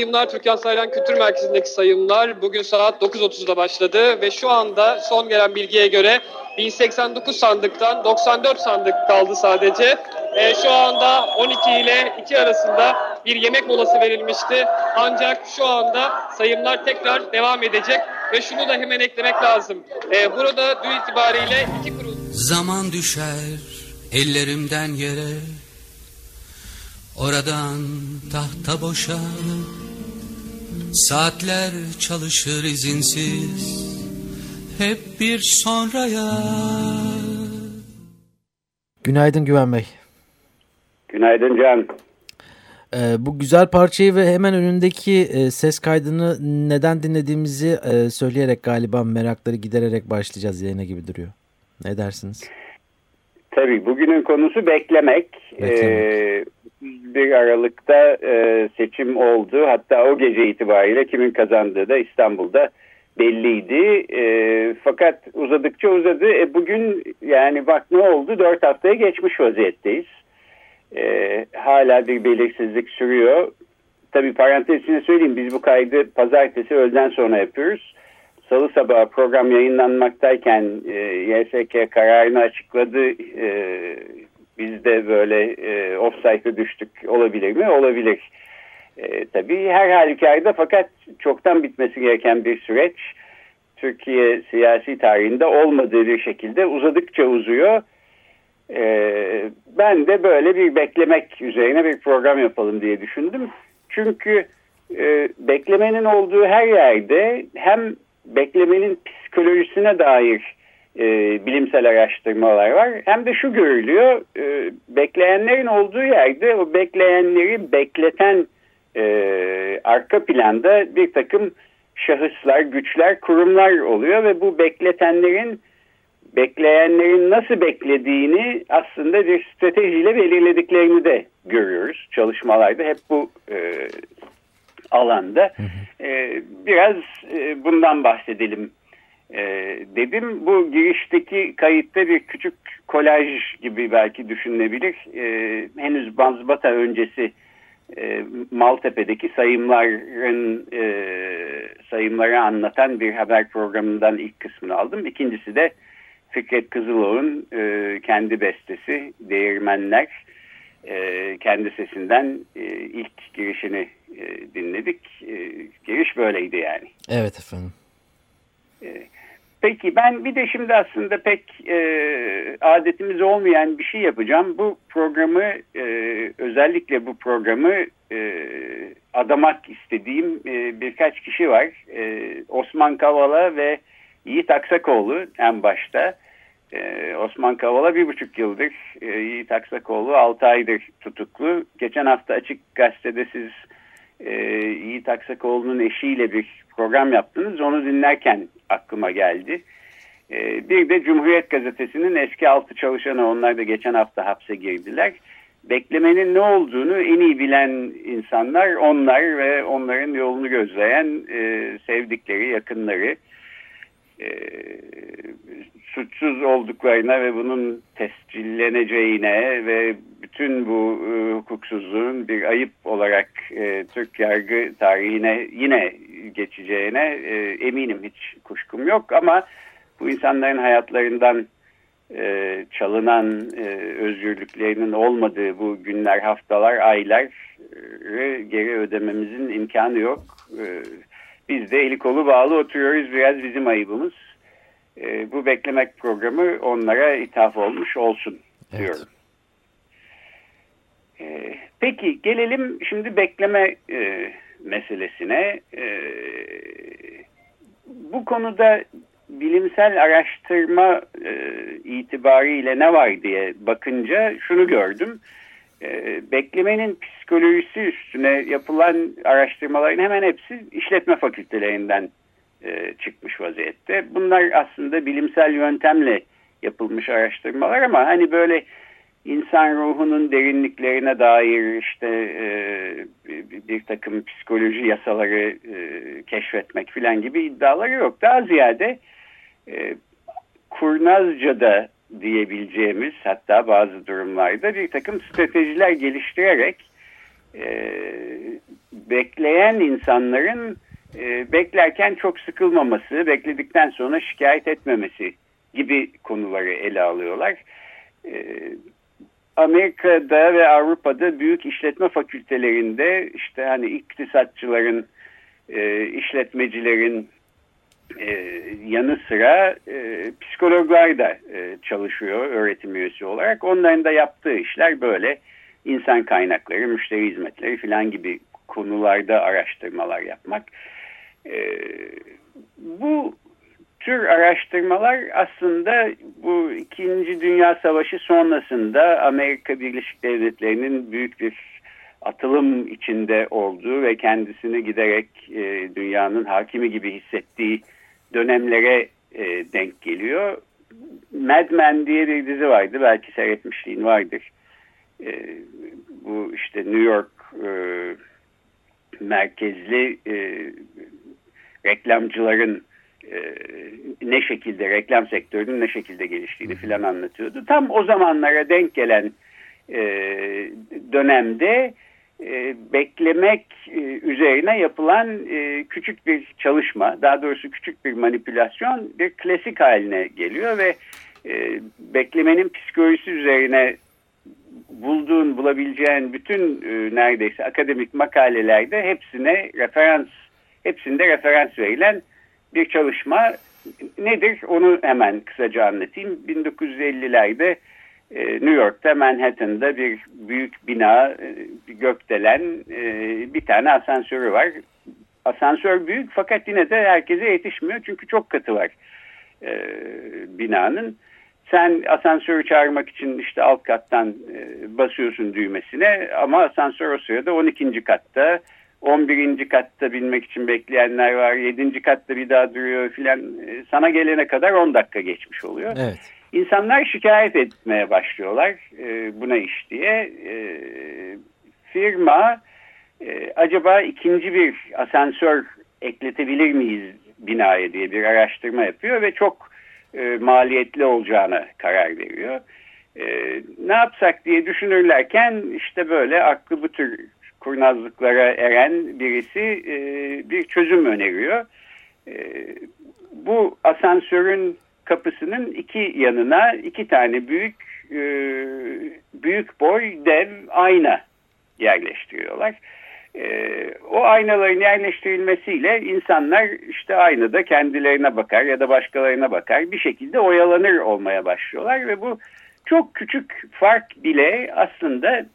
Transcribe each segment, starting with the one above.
Sayımlar Türkan Saylan Kültür Merkezi'ndeki sayımlar bugün saat 9.30'da başladı ve şu anda son gelen bilgiye göre 1089 sandıktan 94 sandık kaldı sadece. E, şu anda 12 ile 2 arasında bir yemek molası verilmişti. Ancak şu anda sayımlar tekrar devam edecek ve şunu da hemen eklemek lazım. E, burada dün itibariyle iki kurul... Zaman düşer ellerimden yere Oradan tahta boşar Saatler çalışır izinsiz Hep bir sonraya Günaydın Güven Bey. Günaydın Can. Ee, bu güzel parçayı ve hemen önündeki e, ses kaydını neden dinlediğimizi e, söyleyerek galiba merakları gidererek başlayacağız yayına gibi duruyor. Ne dersiniz? Tabii bugünün konusu beklemek. Ee, bir Aralık'ta e, seçim oldu. Hatta o gece itibariyle kimin kazandığı da İstanbul'da belliydi. E, fakat uzadıkça uzadı. E, bugün yani bak ne oldu? Dört haftaya geçmiş vaziyetteyiz. E, hala bir belirsizlik sürüyor. Tabii parantezine söyleyeyim biz bu kaydı pazartesi öğleden sonra yapıyoruz. Salı sabahı program yayınlanmaktayken e, YSK kararını açıkladı. E, biz de böyle e, off-site'e düştük. Olabilir mi? Olabilir. E, tabii her halükarda fakat çoktan bitmesi gereken bir süreç. Türkiye siyasi tarihinde olmadığı bir şekilde uzadıkça uzuyor. E, ben de böyle bir beklemek üzerine bir program yapalım diye düşündüm. Çünkü e, beklemenin olduğu her yerde hem beklemenin psikolojisine dair e, bilimsel araştırmalar var. Hem de şu görülüyor, e, bekleyenlerin olduğu yerde o bekleyenleri bekleten e, arka planda bir takım şahıslar, güçler, kurumlar oluyor ve bu bekletenlerin bekleyenlerin nasıl beklediğini aslında bir stratejiyle belirlediklerini de görüyoruz çalışmalarda hep bu e, alanda. E, biraz e, bundan bahsedelim e, dedim. Bu girişteki kayıtta bir küçük kolaj gibi belki düşünülebilir. E, henüz Banzbata öncesi e, Maltepe'deki sayımların e, sayımları anlatan bir haber programından ilk kısmını aldım. İkincisi de Fikret Kızıloğlu'nun e, kendi bestesi Değirmenler e, kendi sesinden e, ilk girişini e, dinledik. E, giriş böyleydi yani. Evet efendim. E, peki ben bir de şimdi aslında pek e, adetimiz olmayan bir şey yapacağım. Bu programı e, özellikle bu programı e, adamak istediğim e, birkaç kişi var. E, Osman Kavala ve Yiğit Aksakoğlu en başta. Ee, Osman Kavala bir buçuk yıldır, e, Yiğit Aksakoğlu altı aydır tutuklu. Geçen hafta Açık Gazete'de siz e, Yiğit Aksakoğlu'nun eşiyle bir program yaptınız. Onu dinlerken aklıma geldi. E, bir de Cumhuriyet Gazetesi'nin eski altı çalışanı onlar da geçen hafta hapse girdiler. Beklemenin ne olduğunu en iyi bilen insanlar onlar ve onların yolunu gözleyen e, sevdikleri, yakınları e, suçsuz olduklarına ve bunun tescilleneceğine ve bütün bu e, hukuksuzluğun bir ayıp olarak e, Türk yargı tarihine yine geçeceğine e, eminim hiç kuşkum yok ama bu insanların hayatlarından e, çalınan e, özgürlüklerinin olmadığı bu günler, haftalar, aylar e, geri ödememizin imkanı yok. E, biz de eli kolu bağlı oturuyoruz biraz bizim ayıbımız. E, bu beklemek programı onlara ithaf olmuş olsun diyorum. E, peki gelelim şimdi bekleme e, meselesine. E, bu konuda bilimsel araştırma e, itibariyle ne var diye bakınca şunu gördüm. E, beklemenin psikolojisi üstüne yapılan araştırmaların hemen hepsi işletme fakültelerinden e, çıkmış vaziyette. Bunlar aslında bilimsel yöntemle yapılmış araştırmalar ama hani böyle insan ruhunun derinliklerine dair işte e, bir takım psikoloji yasaları e, keşfetmek filan gibi iddiaları yok. Daha ziyade e, kurnazca'da diyebileceğimiz hatta bazı durumlarda bir takım stratejiler geliştirerek e, bekleyen insanların e, beklerken çok sıkılmaması, bekledikten sonra şikayet etmemesi gibi konuları ele alıyorlar. E, Amerika'da ve Avrupa'da büyük işletme fakültelerinde işte hani iktisatçıların, e, işletmecilerin e, yanı sıra e, psikologlar da e, çalışıyor öğretim üyesi olarak. Onların da yaptığı işler böyle insan kaynakları, müşteri hizmetleri filan gibi konularda araştırmalar yapmak. E, bu tür araştırmalar aslında bu İkinci Dünya Savaşı sonrasında Amerika Birleşik Devletleri'nin büyük bir atılım içinde olduğu ve kendisini giderek e, dünyanın hakimi gibi hissettiği dönemlere e, denk geliyor. Mad Men diye bir dizi vardı. Belki seyretmişliğin vardır. E, bu işte New York e, merkezli e, reklamcıların e, ne şekilde reklam sektörünün ne şekilde geliştiğini filan anlatıyordu. Tam o zamanlara denk gelen e, dönemde e, beklemek e, üzerine yapılan e, küçük bir çalışma, daha doğrusu küçük bir manipülasyon bir klasik haline geliyor ve beklemenin psikolojisi üzerine bulduğun, bulabileceğin bütün neredeyse akademik makalelerde hepsine referans, hepsinde referans verilen bir çalışma nedir? Onu hemen kısaca anlatayım. 1950'lerde e, New York'ta Manhattan'da bir büyük bina, e, gökdelen, e, bir tane asansörü var. Asansör büyük fakat yine de herkese yetişmiyor çünkü çok katı var binanın. Sen asansörü çağırmak için işte alt kattan basıyorsun düğmesine ama asansör o sırada 12. katta 11. katta binmek için bekleyenler var. 7. katta bir daha duruyor filan. Sana gelene kadar 10 dakika geçmiş oluyor. Evet. İnsanlar şikayet etmeye başlıyorlar e, buna iş diye. E, firma e, acaba ikinci bir asansör ekletebilir miyiz binaya diye bir araştırma yapıyor ve çok e, maliyetli olacağına karar veriyor. E, ne yapsak diye düşünürlerken işte böyle aklı bu tür kurnazlıklara eren birisi e, bir çözüm öneriyor. E, bu asansörün kapısının iki yanına iki tane büyük e, büyük boy dev ayna yerleştiriyorlar. E, o aynaların yerleştirilmesiyle insanlar işte aynada kendilerine bakar ya da başkalarına bakar bir şekilde oyalanır olmaya başlıyorlar ve bu çok küçük fark bile aslında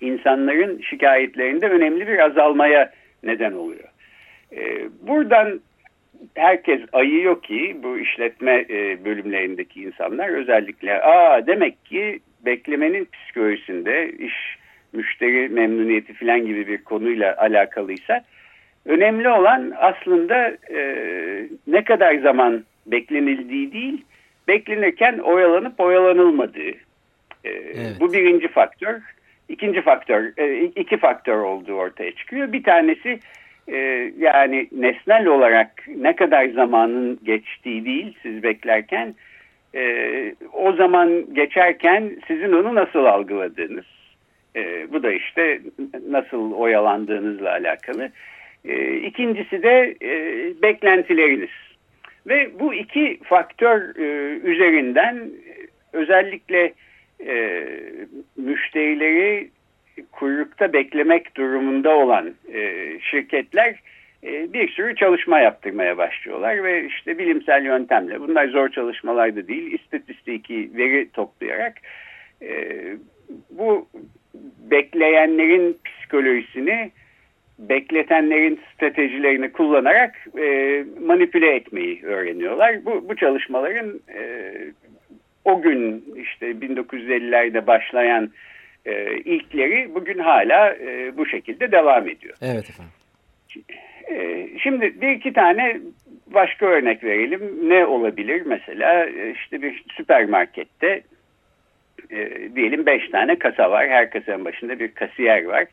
insanların şikayetlerinde önemli bir azalmaya neden oluyor. E, buradan herkes ayıyor ki bu işletme e, bölümlerindeki insanlar özellikle aa demek ki beklemenin psikolojisinde iş müşteri memnuniyeti falan gibi bir konuyla alakalıysa önemli olan aslında e, ne kadar zaman beklenildiği değil beklenirken oyalanıp oyalanılmadığı. E, evet. Bu birinci faktör. İkinci faktör, e, iki faktör olduğu ortaya çıkıyor. Bir tanesi e, yani nesnel olarak ne kadar zamanın geçtiği değil siz beklerken e, o zaman geçerken sizin onu nasıl algıladığınız. E, bu da işte nasıl oyalandığınızla alakalı. E, ikincisi de e, beklentileriniz. Ve bu iki faktör e, üzerinden özellikle e, müşterileri kuyrukta beklemek durumunda olan e, şirketler e, bir sürü çalışma yaptırmaya başlıyorlar ve işte bilimsel yöntemle bunlar zor çalışmalar da değil istatistiki veri toplayarak e, bu bekleyenlerin psikolojisini bekletenlerin stratejilerini kullanarak e, manipüle etmeyi öğreniyorlar. Bu, bu çalışmaların e, o gün işte 1950'lerde başlayan e, ilkleri bugün hala e, bu şekilde devam ediyor. Evet efendim. E, şimdi bir iki tane başka örnek verelim. Ne olabilir mesela e, işte bir süpermarkette e, diyelim beş tane kasa var. Her kasanın başında bir kasiyer var.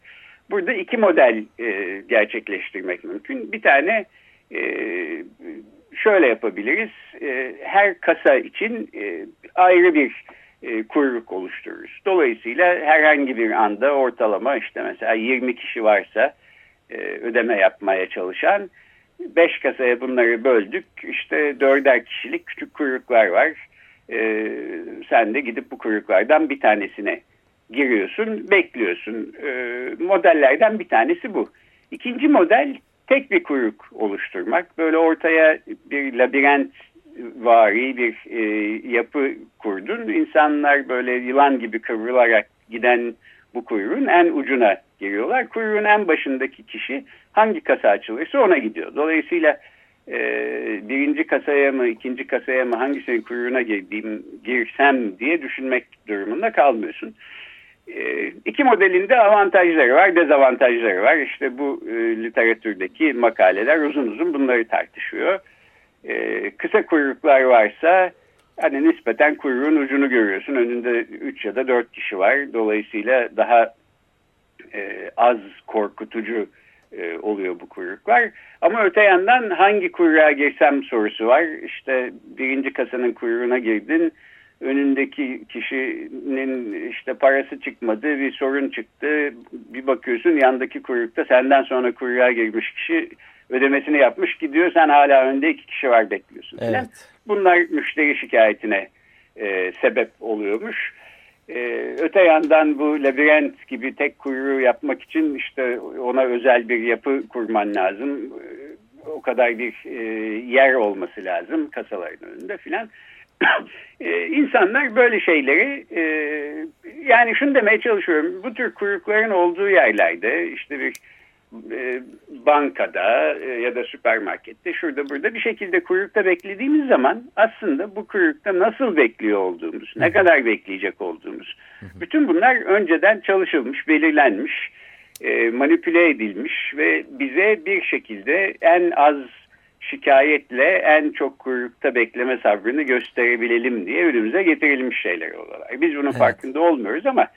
Burada iki model e, gerçekleştirmek mümkün. Bir tane e, şöyle yapabiliriz. E, her kasa için e, ayrı bir e, kuyruk oluştururuz. Dolayısıyla herhangi bir anda ortalama işte mesela 20 kişi varsa e, ödeme yapmaya çalışan 5 kasaya bunları böldük. İşte dörder kişilik küçük kuyruklar var. E, sen de gidip bu kuyruklardan bir tanesine giriyorsun, bekliyorsun. Modellerden bir tanesi bu. İkinci model tek bir kuyruk oluşturmak. Böyle ortaya bir labirent vari bir e, yapı kurdun. İnsanlar böyle yılan gibi kıvrılarak giden bu kuyruğun en ucuna giriyorlar. Kuyruğun en başındaki kişi hangi kasa açılırsa ona gidiyor. Dolayısıyla e, birinci kasaya mı ikinci kasaya mı hangisinin kuyruğuna girdiğim, girsem diye düşünmek durumunda kalmıyorsun. E, iki modelinde avantajları var, dezavantajları var. İşte bu e, literatürdeki makaleler uzun uzun bunları tartışıyor. E, kısa kuyruklar varsa hani nispeten kuyruğun ucunu görüyorsun. Önünde 3 ya da 4 kişi var. Dolayısıyla daha e, az korkutucu e, oluyor bu kuyruklar. Ama öte yandan hangi kuyruğa girsem sorusu var. İşte birinci kasanın kuyruğuna girdin. Önündeki kişinin işte parası çıkmadı, bir sorun çıktı. Bir bakıyorsun yandaki kuyrukta senden sonra kuyruğa girmiş kişi ödemesini yapmış gidiyor. Sen hala önde iki kişi var bekliyorsun. Evet. Bunlar müşteri şikayetine e, sebep oluyormuş. Ee, öte yandan bu labirent gibi tek kuyruğu yapmak için işte ona özel bir yapı kurman lazım. Ee, o kadar bir e, yer olması lazım kasaların önünde filan. ee, insanlar böyle şeyleri e, yani şunu demeye çalışıyorum. Bu tür kuyrukların olduğu yerlerde işte bir e, bankada e, ya da süpermarkette şurada burada bir şekilde kuyrukta beklediğimiz zaman aslında bu kuyrukta nasıl bekliyor olduğumuz, ne kadar bekleyecek olduğumuz bütün bunlar önceden çalışılmış, belirlenmiş, e, manipüle edilmiş ve bize bir şekilde en az şikayetle en çok kuyrukta bekleme sabrını gösterebilelim diye önümüze getirilmiş şeyler olarak. Biz bunun evet. farkında olmuyoruz ama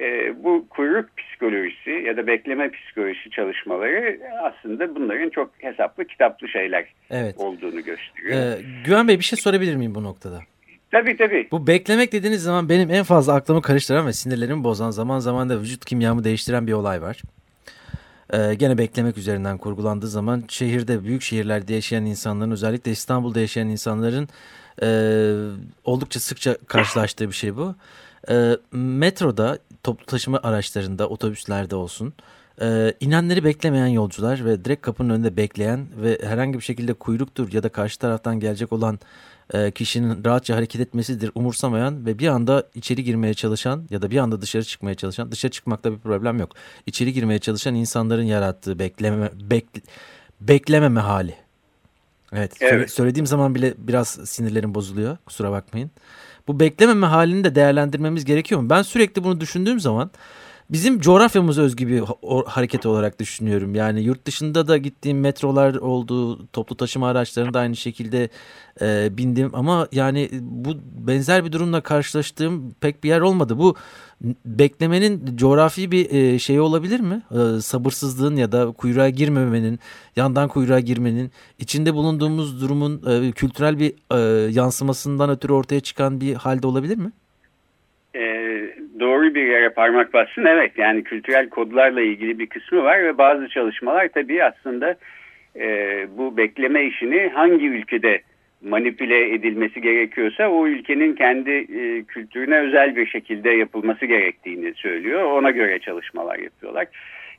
e, bu kuyruk psikolojisi ya da bekleme psikolojisi çalışmaları aslında bunların çok hesaplı kitaplı şeyler evet. olduğunu gösteriyor. Ee, Güven Bey bir şey sorabilir miyim bu noktada? Tabii tabii. Bu beklemek dediğiniz zaman benim en fazla aklımı karıştıran ve sinirlerimi bozan zaman zaman da vücut kimyamı değiştiren bir olay var. Ee, gene beklemek üzerinden kurgulandığı zaman şehirde, büyük şehirlerde yaşayan insanların özellikle İstanbul'da yaşayan insanların e, oldukça sıkça karşılaştığı bir şey bu. E, metroda, toplu taşıma araçlarında, otobüslerde olsun e, inenleri beklemeyen yolcular ve direkt kapının önünde bekleyen ve herhangi bir şekilde kuyruktur ya da karşı taraftan gelecek olan e, kişinin rahatça hareket etmesidir umursamayan ve bir anda içeri girmeye çalışan ya da bir anda dışarı çıkmaya çalışan, dışarı çıkmakta bir problem yok. İçeri girmeye çalışan insanların yarattığı bekleme, bek, beklememe hali. Evet, evet. söylediğim zaman bile biraz sinirlerim bozuluyor. Kusura bakmayın. Bu beklememe halini de değerlendirmemiz gerekiyor mu? Ben sürekli bunu düşündüğüm zaman bizim coğrafyamız özgü bir hareket olarak düşünüyorum. Yani yurt dışında da gittiğim metrolar oldu, toplu taşıma araçlarında aynı şekilde e, bindim. Ama yani bu benzer bir durumla karşılaştığım pek bir yer olmadı. Bu beklemenin coğrafi bir e, şey olabilir mi? E, sabırsızlığın ya da kuyruğa girmemenin, yandan kuyruğa girmenin, içinde bulunduğumuz durumun e, kültürel bir e, yansımasından ötürü ortaya çıkan bir halde olabilir mi? Doğru bir yere parmak bassın. Evet yani kültürel kodlarla ilgili bir kısmı var ve bazı çalışmalar tabii aslında e, bu bekleme işini hangi ülkede manipüle edilmesi gerekiyorsa o ülkenin kendi e, kültürüne özel bir şekilde yapılması gerektiğini söylüyor. Ona göre çalışmalar yapıyorlar.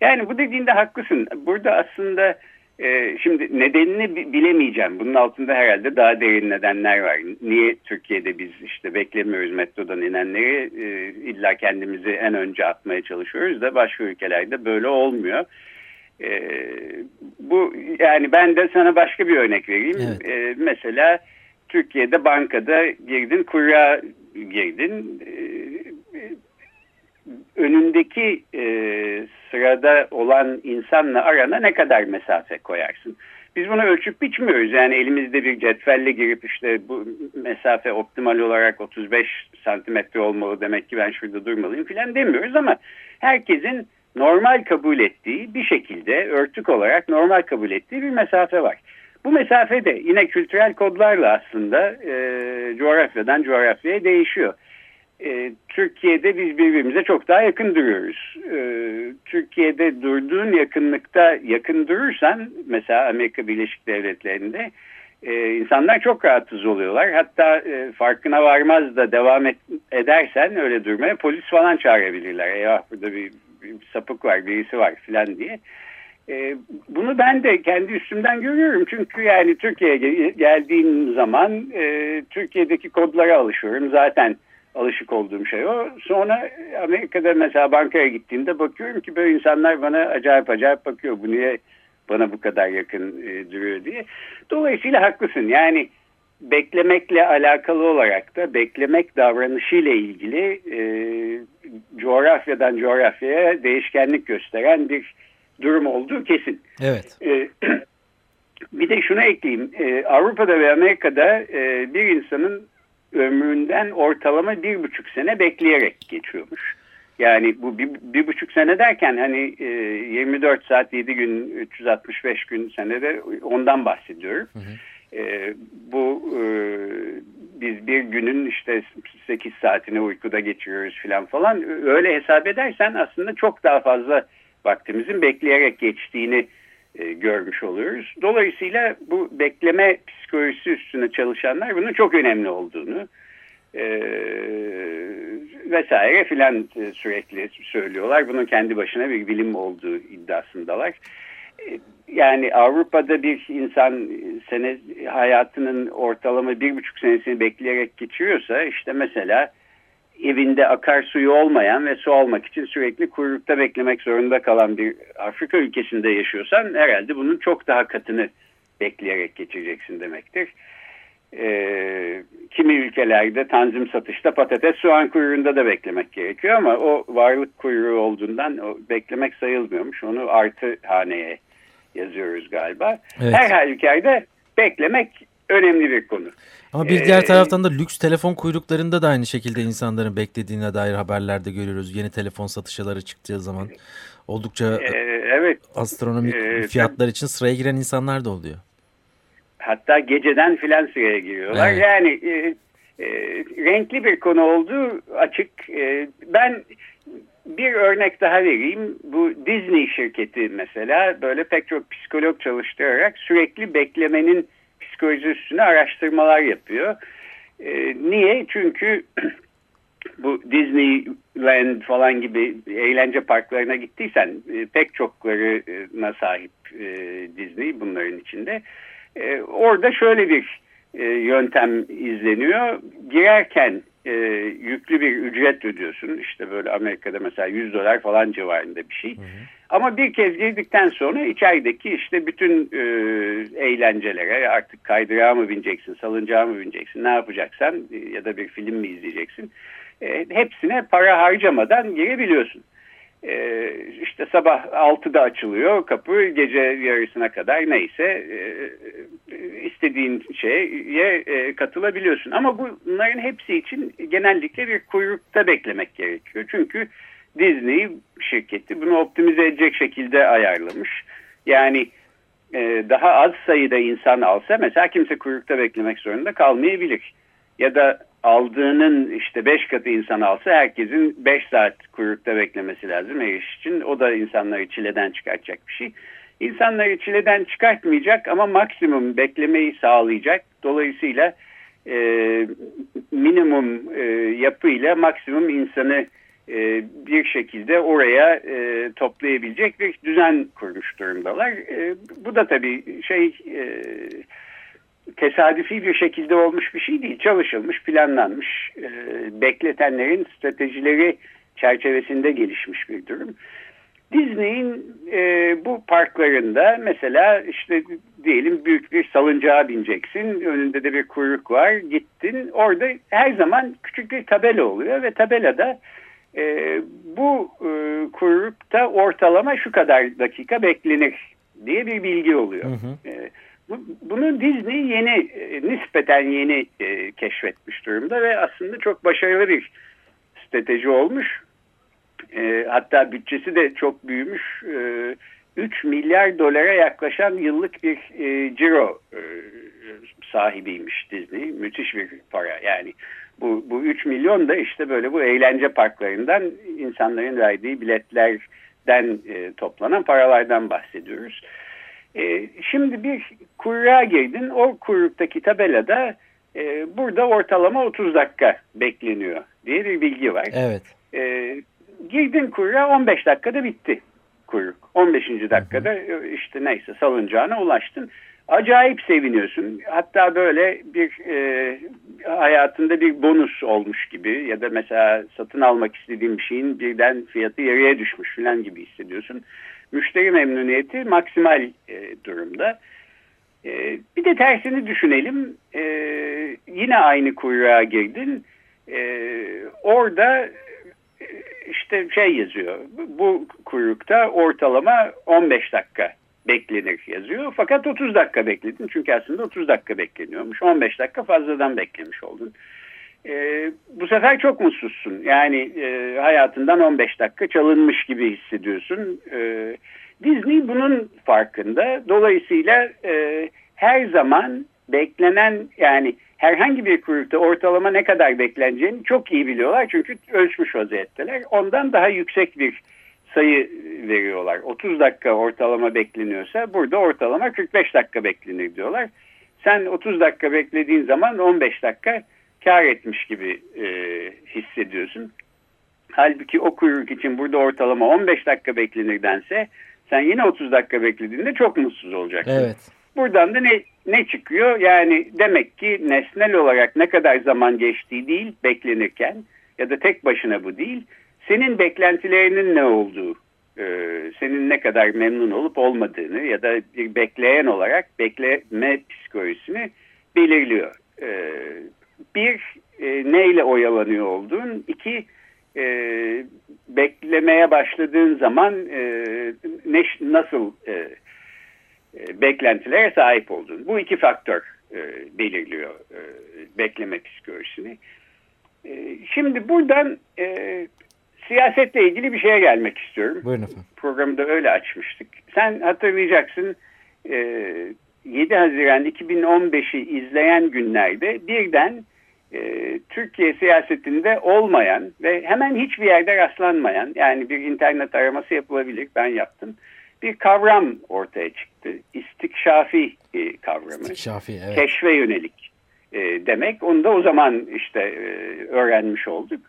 Yani bu dediğinde haklısın. Burada aslında e, şimdi nedenini bilemeyeceğim. Bunun altında herhalde daha derin nedenler var. Niye Türkiye'de biz işte beklemiyoruz metrodan inenleri e, illa kendimizi en önce atmaya çalışıyoruz da başka ülkelerde böyle olmuyor. E, bu yani ben de sana başka bir örnek vereyim. Evet. E, mesela Türkiye'de bankada girdin, kuyruğa girdin. E, önündeki e, sırada olan insanla arana ne kadar mesafe koyarsın? Biz bunu ölçüp biçmiyoruz. Yani elimizde bir cetvelle girip işte bu mesafe optimal olarak 35 santimetre olmalı demek ki ben şurada durmalıyım filan demiyoruz ama herkesin normal kabul ettiği bir şekilde örtük olarak normal kabul ettiği bir mesafe var. Bu mesafe de yine kültürel kodlarla aslında e, coğrafyadan coğrafyaya değişiyor. E, Türkiye'de biz birbirimize çok daha yakın duruyoruz. E, Türkiye'de durduğun yakınlıkta yakın durursan mesela Amerika Birleşik Devletleri'nde e, insanlar çok rahatsız oluyorlar. Hatta e, farkına varmaz da devam et, edersen öyle durmaya polis falan çağırabilirler. Eyvah burada bir, sapık var birisi var filan diye. E, bunu ben de kendi üstümden görüyorum. Çünkü yani Türkiye'ye geldiğim zaman e, Türkiye'deki kodlara alışıyorum. Zaten alışık olduğum şey o. Sonra Amerika'da mesela bankaya gittiğimde bakıyorum ki böyle insanlar bana acayip acayip bakıyor. Bu niye bana bu kadar yakın e, duruyor diye. Dolayısıyla haklısın. Yani beklemekle alakalı olarak da beklemek davranışıyla ilgili e, coğrafyadan coğrafyaya değişkenlik gösteren bir durum olduğu kesin. Evet. E, bir de şunu ekleyeyim. E, Avrupa'da ve Amerika'da e, bir insanın ömründen ortalama bir buçuk sene bekleyerek geçiyormuş. Yani bu bir, bir buçuk sene derken hani e, 24 saat 7 gün 365 gün senede ondan bahsediyorum. Hı hı. E, bu e, biz bir günün işte 8 saatini uykuda geçiriyoruz falan falan öyle hesap edersen aslında çok daha fazla vaktimizin bekleyerek geçtiğini e, görmüş oluyoruz. Dolayısıyla bu bekleme psikolojisi üstüne çalışanlar bunun çok önemli olduğunu e, vesaire filan e, sürekli söylüyorlar. Bunun kendi başına bir bilim olduğu iddiasındalar. E, yani Avrupa'da bir insan sene hayatının ortalama bir buçuk senesini bekleyerek geçiriyorsa işte mesela evinde akarsuyu olmayan ve su almak için sürekli kuyrukta beklemek zorunda kalan bir Afrika ülkesinde yaşıyorsan herhalde bunun çok daha katını bekleyerek geçireceksin demektir. Ee, kimi ülkelerde tanzim satışta patates soğan kuyruğunda da beklemek gerekiyor ama o varlık kuyruğu olduğundan o beklemek sayılmıyormuş. Onu artı haneye yazıyoruz galiba. Evet. Her halükarda beklemek önemli bir konu. Ama bir diğer ee, taraftan da lüks telefon kuyruklarında da aynı şekilde insanların beklediğine dair haberlerde görüyoruz. Yeni telefon satışları çıktığı zaman oldukça e, evet, astronomik e, fiyatlar için sıraya giren insanlar da oluyor. Hatta geceden filan sıraya giriyorlar. Evet. Yani e, e, renkli bir konu olduğu açık. E, ben bir örnek daha vereyim. Bu Disney şirketi mesela böyle pek çok psikolog çalıştırarak sürekli beklemenin psikoloji üstüne araştırmalar yapıyor. E, niye? Çünkü bu Disneyland falan gibi eğlence parklarına gittiysen e, pek çoklarına sahip e, Disney bunların içinde. E, orada şöyle bir e, yöntem izleniyor. Girerken e, yüklü bir ücret ödüyorsun. İşte böyle Amerika'da mesela 100 dolar falan civarında bir şey. Hı hı. Ama bir kez girdikten sonra içerideki işte bütün e, eğlencelere artık kaydırağa mı bineceksin, salıncağa mı bineceksin, ne yapacaksan e, ya da bir film mi izleyeceksin. E, hepsine para harcamadan girebiliyorsun. E, işte sabah 6'da açılıyor kapı gece yarısına kadar neyse e, istediğin şeye e, katılabiliyorsun. Ama bunların hepsi için genellikle bir kuyrukta beklemek gerekiyor. Çünkü Disney şirketi bunu optimize edecek şekilde ayarlamış. Yani e, daha az sayıda insan alsa mesela kimse kuyrukta beklemek zorunda kalmayabilir. Ya da aldığının işte beş katı insan alsa herkesin beş saat kuyrukta beklemesi lazım eriş için. O da insanları çileden çıkartacak bir şey. İnsanları çileden çıkartmayacak ama maksimum beklemeyi sağlayacak. Dolayısıyla e, minimum e, yapıyla maksimum insanı e, bir şekilde oraya e, toplayabilecek bir düzen kurmuş durumdalar. E, bu da tabii şey e, tesadüfi bir şekilde olmuş bir şey değil. Çalışılmış, planlanmış, e, bekletenlerin stratejileri çerçevesinde gelişmiş bir durum. Disney'in e, bu parklarında mesela işte diyelim büyük bir salıncağa bineceksin. Önünde de bir kuyruk var. Gittin. Orada her zaman küçük bir tabela oluyor ve tabelada E, bu e, kuyrukta ortalama şu kadar dakika beklenir diye bir bilgi oluyor. Hı hı. E, bu, bunu Disney yeni, e, nispeten yeni e, keşfetmiş durumda ve aslında çok başarılı bir strateji olmuş. E, hatta bütçesi de çok büyümüş. E, 3 milyar dolara yaklaşan yıllık bir e, ciro e, sahibiymiş Disney. Müthiş bir para yani. Bu, bu 3 milyon da işte böyle bu eğlence parklarından insanların verdiği biletlerden e, toplanan paralardan bahsediyoruz. E, şimdi bir kuyruğa girdin. O kuyruktaki tabelada e, burada ortalama 30 dakika bekleniyor diye bir bilgi var. Evet. E, girdin kuyruğa 15 dakikada bitti kuyruk. 15. dakikada e, işte neyse salıncağına ulaştın. Acayip seviniyorsun. Hatta böyle bir e, hayatında bir bonus olmuş gibi ya da mesela satın almak istediğin bir şeyin birden fiyatı yarıya düşmüş falan gibi hissediyorsun. Müşteri memnuniyeti maksimal e, durumda. E, bir de tersini düşünelim. E, yine aynı kuyruğa girdin. E, orada işte şey yazıyor. Bu kuyrukta ortalama 15 dakika beklenir yazıyor. Fakat 30 dakika bekledin. Çünkü aslında 30 dakika bekleniyormuş. 15 dakika fazladan beklemiş oldun. E, bu sefer çok mutsuzsun. Yani e, hayatından 15 dakika çalınmış gibi hissediyorsun. E, Disney bunun farkında. Dolayısıyla e, her zaman beklenen yani herhangi bir kuyrukta ortalama ne kadar bekleneceğini çok iyi biliyorlar. Çünkü ölçmüş vaziyetteler. Ondan daha yüksek bir sayı veriyorlar. 30 dakika ortalama bekleniyorsa burada ortalama 45 dakika beklenir diyorlar. Sen 30 dakika beklediğin zaman 15 dakika kar etmiş gibi e, hissediyorsun. Halbuki o kuyruk için burada ortalama 15 dakika beklenirdense sen yine 30 dakika beklediğinde çok mutsuz olacaksın. Evet. Buradan da ne, ne çıkıyor? Yani demek ki nesnel olarak ne kadar zaman geçtiği değil beklenirken ya da tek başına bu değil. Senin beklentilerinin ne olduğu, e, senin ne kadar memnun olup olmadığını ya da bir bekleyen olarak bekleme psikolojisini belirliyor. E, bir, e, neyle oyalanıyor olduğun. iki e, beklemeye başladığın zaman e, ne, nasıl e, e, beklentilere sahip olduğunu. Bu iki faktör e, belirliyor e, bekleme psikolojisini. E, şimdi buradan e, siyasetle ilgili bir şeye gelmek istiyorum. Buyurun efendim. Programı da öyle açmıştık. Sen hatırlayacaksın e, 7 Haziran 2015'i izleyen günlerde birden e, Türkiye siyasetinde olmayan ve hemen hiçbir yerde rastlanmayan yani bir internet araması yapılabilir ben yaptım bir kavram ortaya çıktı. İstikşafi e, kavramı. İstikşafi, evet. Keşfe yönelik e, demek. Onu da o zaman işte e, öğrenmiş olduk.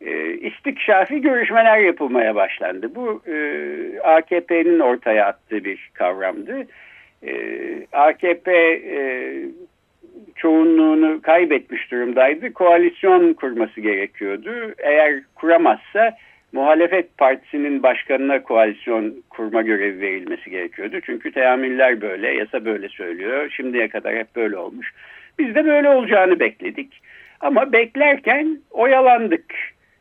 E, istikşafi görüşmeler yapılmaya başlandı. Bu e, AKP'nin ortaya attığı bir kavramdı. E, AKP e, çoğunluğunu kaybetmiş durumdaydı. Koalisyon kurması gerekiyordu. Eğer kuramazsa muhalefet partisinin başkanına koalisyon kurma görevi verilmesi gerekiyordu. Çünkü teamüller böyle, yasa böyle söylüyor. Şimdiye kadar hep böyle olmuş. Biz de böyle olacağını bekledik. Ama beklerken oyalandık.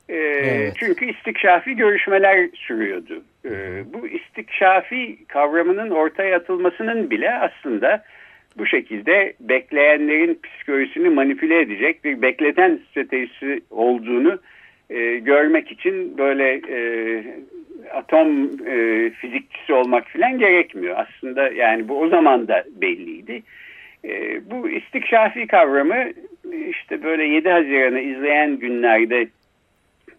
E, evet. Çünkü istikşafi görüşmeler sürüyordu. E, bu istikşafi kavramının ortaya atılmasının bile aslında bu şekilde bekleyenlerin psikolojisini manipüle edecek bir bekleten stratejisi olduğunu e, görmek için böyle e, atom e, fizikçisi olmak falan gerekmiyor. Aslında yani bu o zaman da belliydi. E, bu istikşafi kavramı işte böyle 7 Haziran'ı izleyen günlerde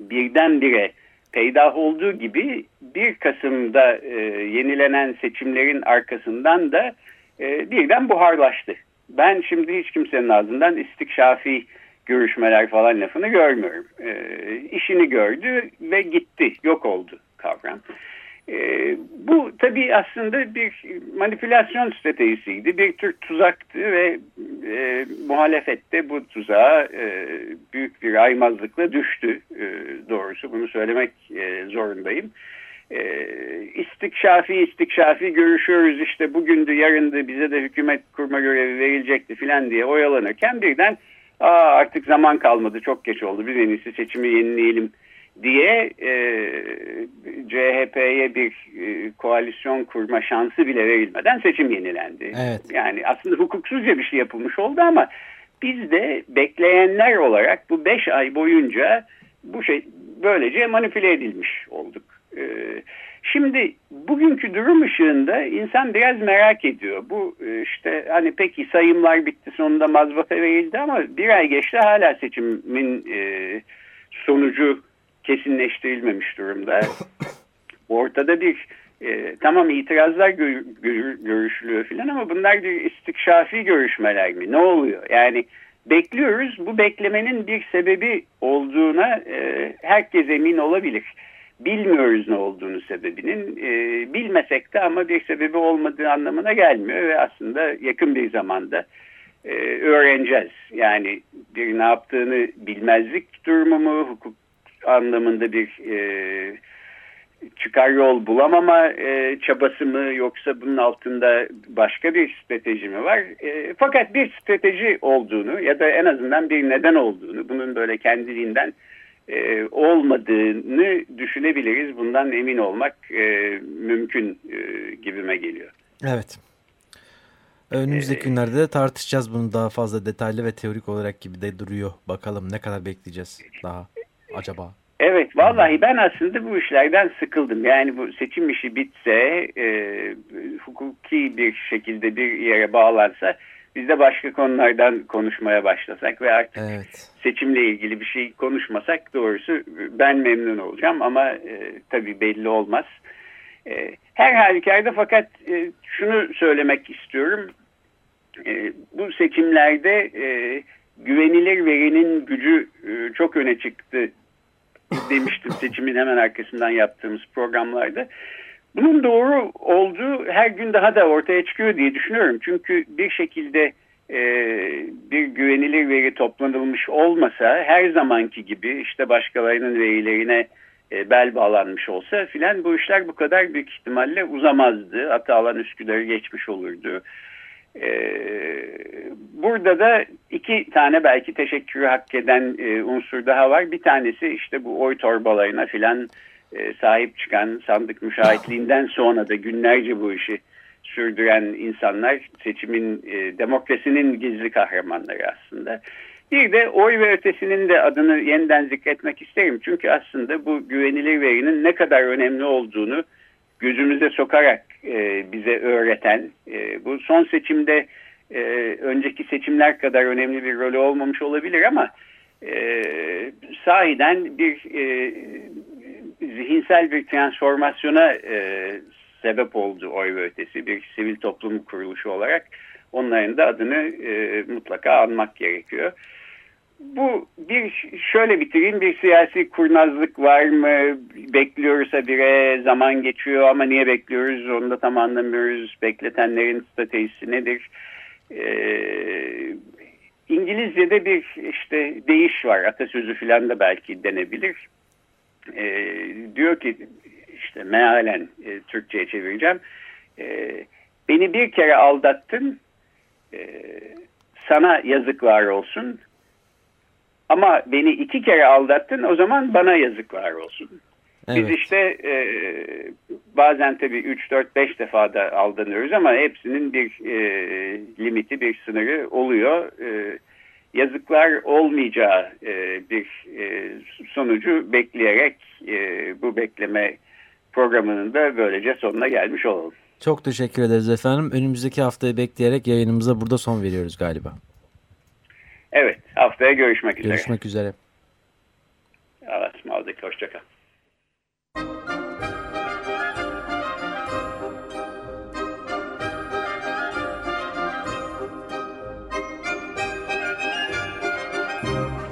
birdenbire peydah olduğu gibi 1 Kasım'da e, yenilenen seçimlerin arkasından da e, birden buharlaştı. Ben şimdi hiç kimsenin ağzından istikşafi görüşmeler falan lafını görmüyorum. E, işini gördü ve gitti, yok oldu kavram. E, bu tabii aslında bir manipülasyon stratejisiydi, bir tür tuzaktı ve e, muhalefette bu tuzağa e, büyük bir aymazlıkla düştü e, doğrusu. Bunu söylemek e, zorundayım. E, istikşafi istikşafi görüşüyoruz işte bugündü yarındı bize de hükümet kurma görevi verilecekti filan diye oyalanırken birden Aa, artık zaman kalmadı çok geç oldu bir en iyisi seçimi yenileyelim diye e, CHP'ye bir e, koalisyon kurma şansı bile verilmeden seçim yenilendi. Evet. Yani aslında hukuksuzca bir şey yapılmış oldu ama biz de bekleyenler olarak bu beş ay boyunca bu şey böylece manipüle edilmiş olduk. E, şimdi bugünkü durum ışığında insan biraz merak ediyor. Bu e, işte hani peki sayımlar bitti sonunda mazbata verildi ama bir ay geçti hala seçimin e, sonucu kesinleştirilmemiş durumda. Ortada bir e, tamam itirazlar gör, gör, görüşülüyor filan ama bunlar bir istikşafi görüşmeler mi? Ne oluyor? Yani bekliyoruz. Bu beklemenin bir sebebi olduğuna e, herkes emin olabilir. Bilmiyoruz ne olduğunu sebebinin. E, bilmesek de ama bir sebebi olmadığı anlamına gelmiyor ve aslında yakın bir zamanda e, öğreneceğiz. Yani bir ne yaptığını bilmezlik durumu mu, hukuk anlamında bir e, çıkar yol bulamama e, çabası mı yoksa bunun altında başka bir strateji mi var? E, fakat bir strateji olduğunu ya da en azından bir neden olduğunu bunun böyle kendiliğinden e, olmadığını düşünebiliriz. Bundan emin olmak e, mümkün e, gibime geliyor. Evet. Önümüzdeki ee, günlerde de tartışacağız bunu daha fazla detaylı ve teorik olarak gibi de duruyor. Bakalım ne kadar bekleyeceğiz daha acaba? Evet vallahi ben aslında bu işlerden sıkıldım. Yani bu seçim işi bitse e, hukuki bir şekilde bir yere bağlansa biz de başka konulardan konuşmaya başlasak ve artık evet. seçimle ilgili bir şey konuşmasak doğrusu ben memnun olacağım ama e, tabii belli olmaz. E, her halükarda fakat e, şunu söylemek istiyorum. E, bu seçimlerde e, güvenilir verinin gücü e, çok öne çıktı demiştim seçimin hemen arkasından yaptığımız programlarda. Bunun doğru olduğu her gün daha da ortaya çıkıyor diye düşünüyorum. Çünkü bir şekilde e, bir güvenilir veri toplanılmış olmasa her zamanki gibi işte başkalarının verilerine e, bel bağlanmış olsa filan bu işler bu kadar büyük ihtimalle uzamazdı. Atalan Üsküdar'ı geçmiş olurdu. Ee, burada da iki tane belki teşekkürü hak eden e, unsur daha var. Bir tanesi işte bu oy torbalarına filan e, sahip çıkan sandık müşahitliğinden sonra da günlerce bu işi sürdüren insanlar seçimin e, demokrasinin gizli kahramanları aslında. Bir de oy ve ötesinin de adını yeniden zikretmek isterim. Çünkü aslında bu güvenilir verinin ne kadar önemli olduğunu gözümüze sokarak e, bize öğreten e, bu son seçimde e, önceki seçimler kadar önemli bir rolü olmamış olabilir ama e, sahiden bir e, zihinsel bir transformasyona e, sebep oldu oy ve ötesi. Bir sivil toplum kuruluşu olarak onların da adını e, mutlaka anmak gerekiyor. Bu bir şöyle bitireyim. Bir siyasi kurnazlık var mı? Bekliyoruz bire zaman geçiyor ama niye bekliyoruz? Onu da tam anlamıyoruz. Bekletenlerin stratejisi nedir? Ee, İngilizce'de bir işte değiş var. Atasözü filan da belki denebilir ee, diyor ki işte mealen e, Türkçe'ye çevireceğim e, beni bir kere aldattın e, sana yazıklar olsun ama beni iki kere aldattın o zaman bana yazıklar olsun. Evet. Biz işte e, bazen tabii 3, 4, 5 defa da aldanıyoruz ama hepsinin bir e, limiti, bir sınırı oluyor. E, yazıklar olmayacağı e, bir e, sonucu bekleyerek e, bu bekleme programının da böylece sonuna gelmiş olalım. Çok teşekkür ederiz efendim. Önümüzdeki haftayı bekleyerek yayınımıza burada son veriyoruz galiba. Evet haftaya görüşmek üzere. Görüşmek üzere. Allah'a ısmarladık. Hoşçakal.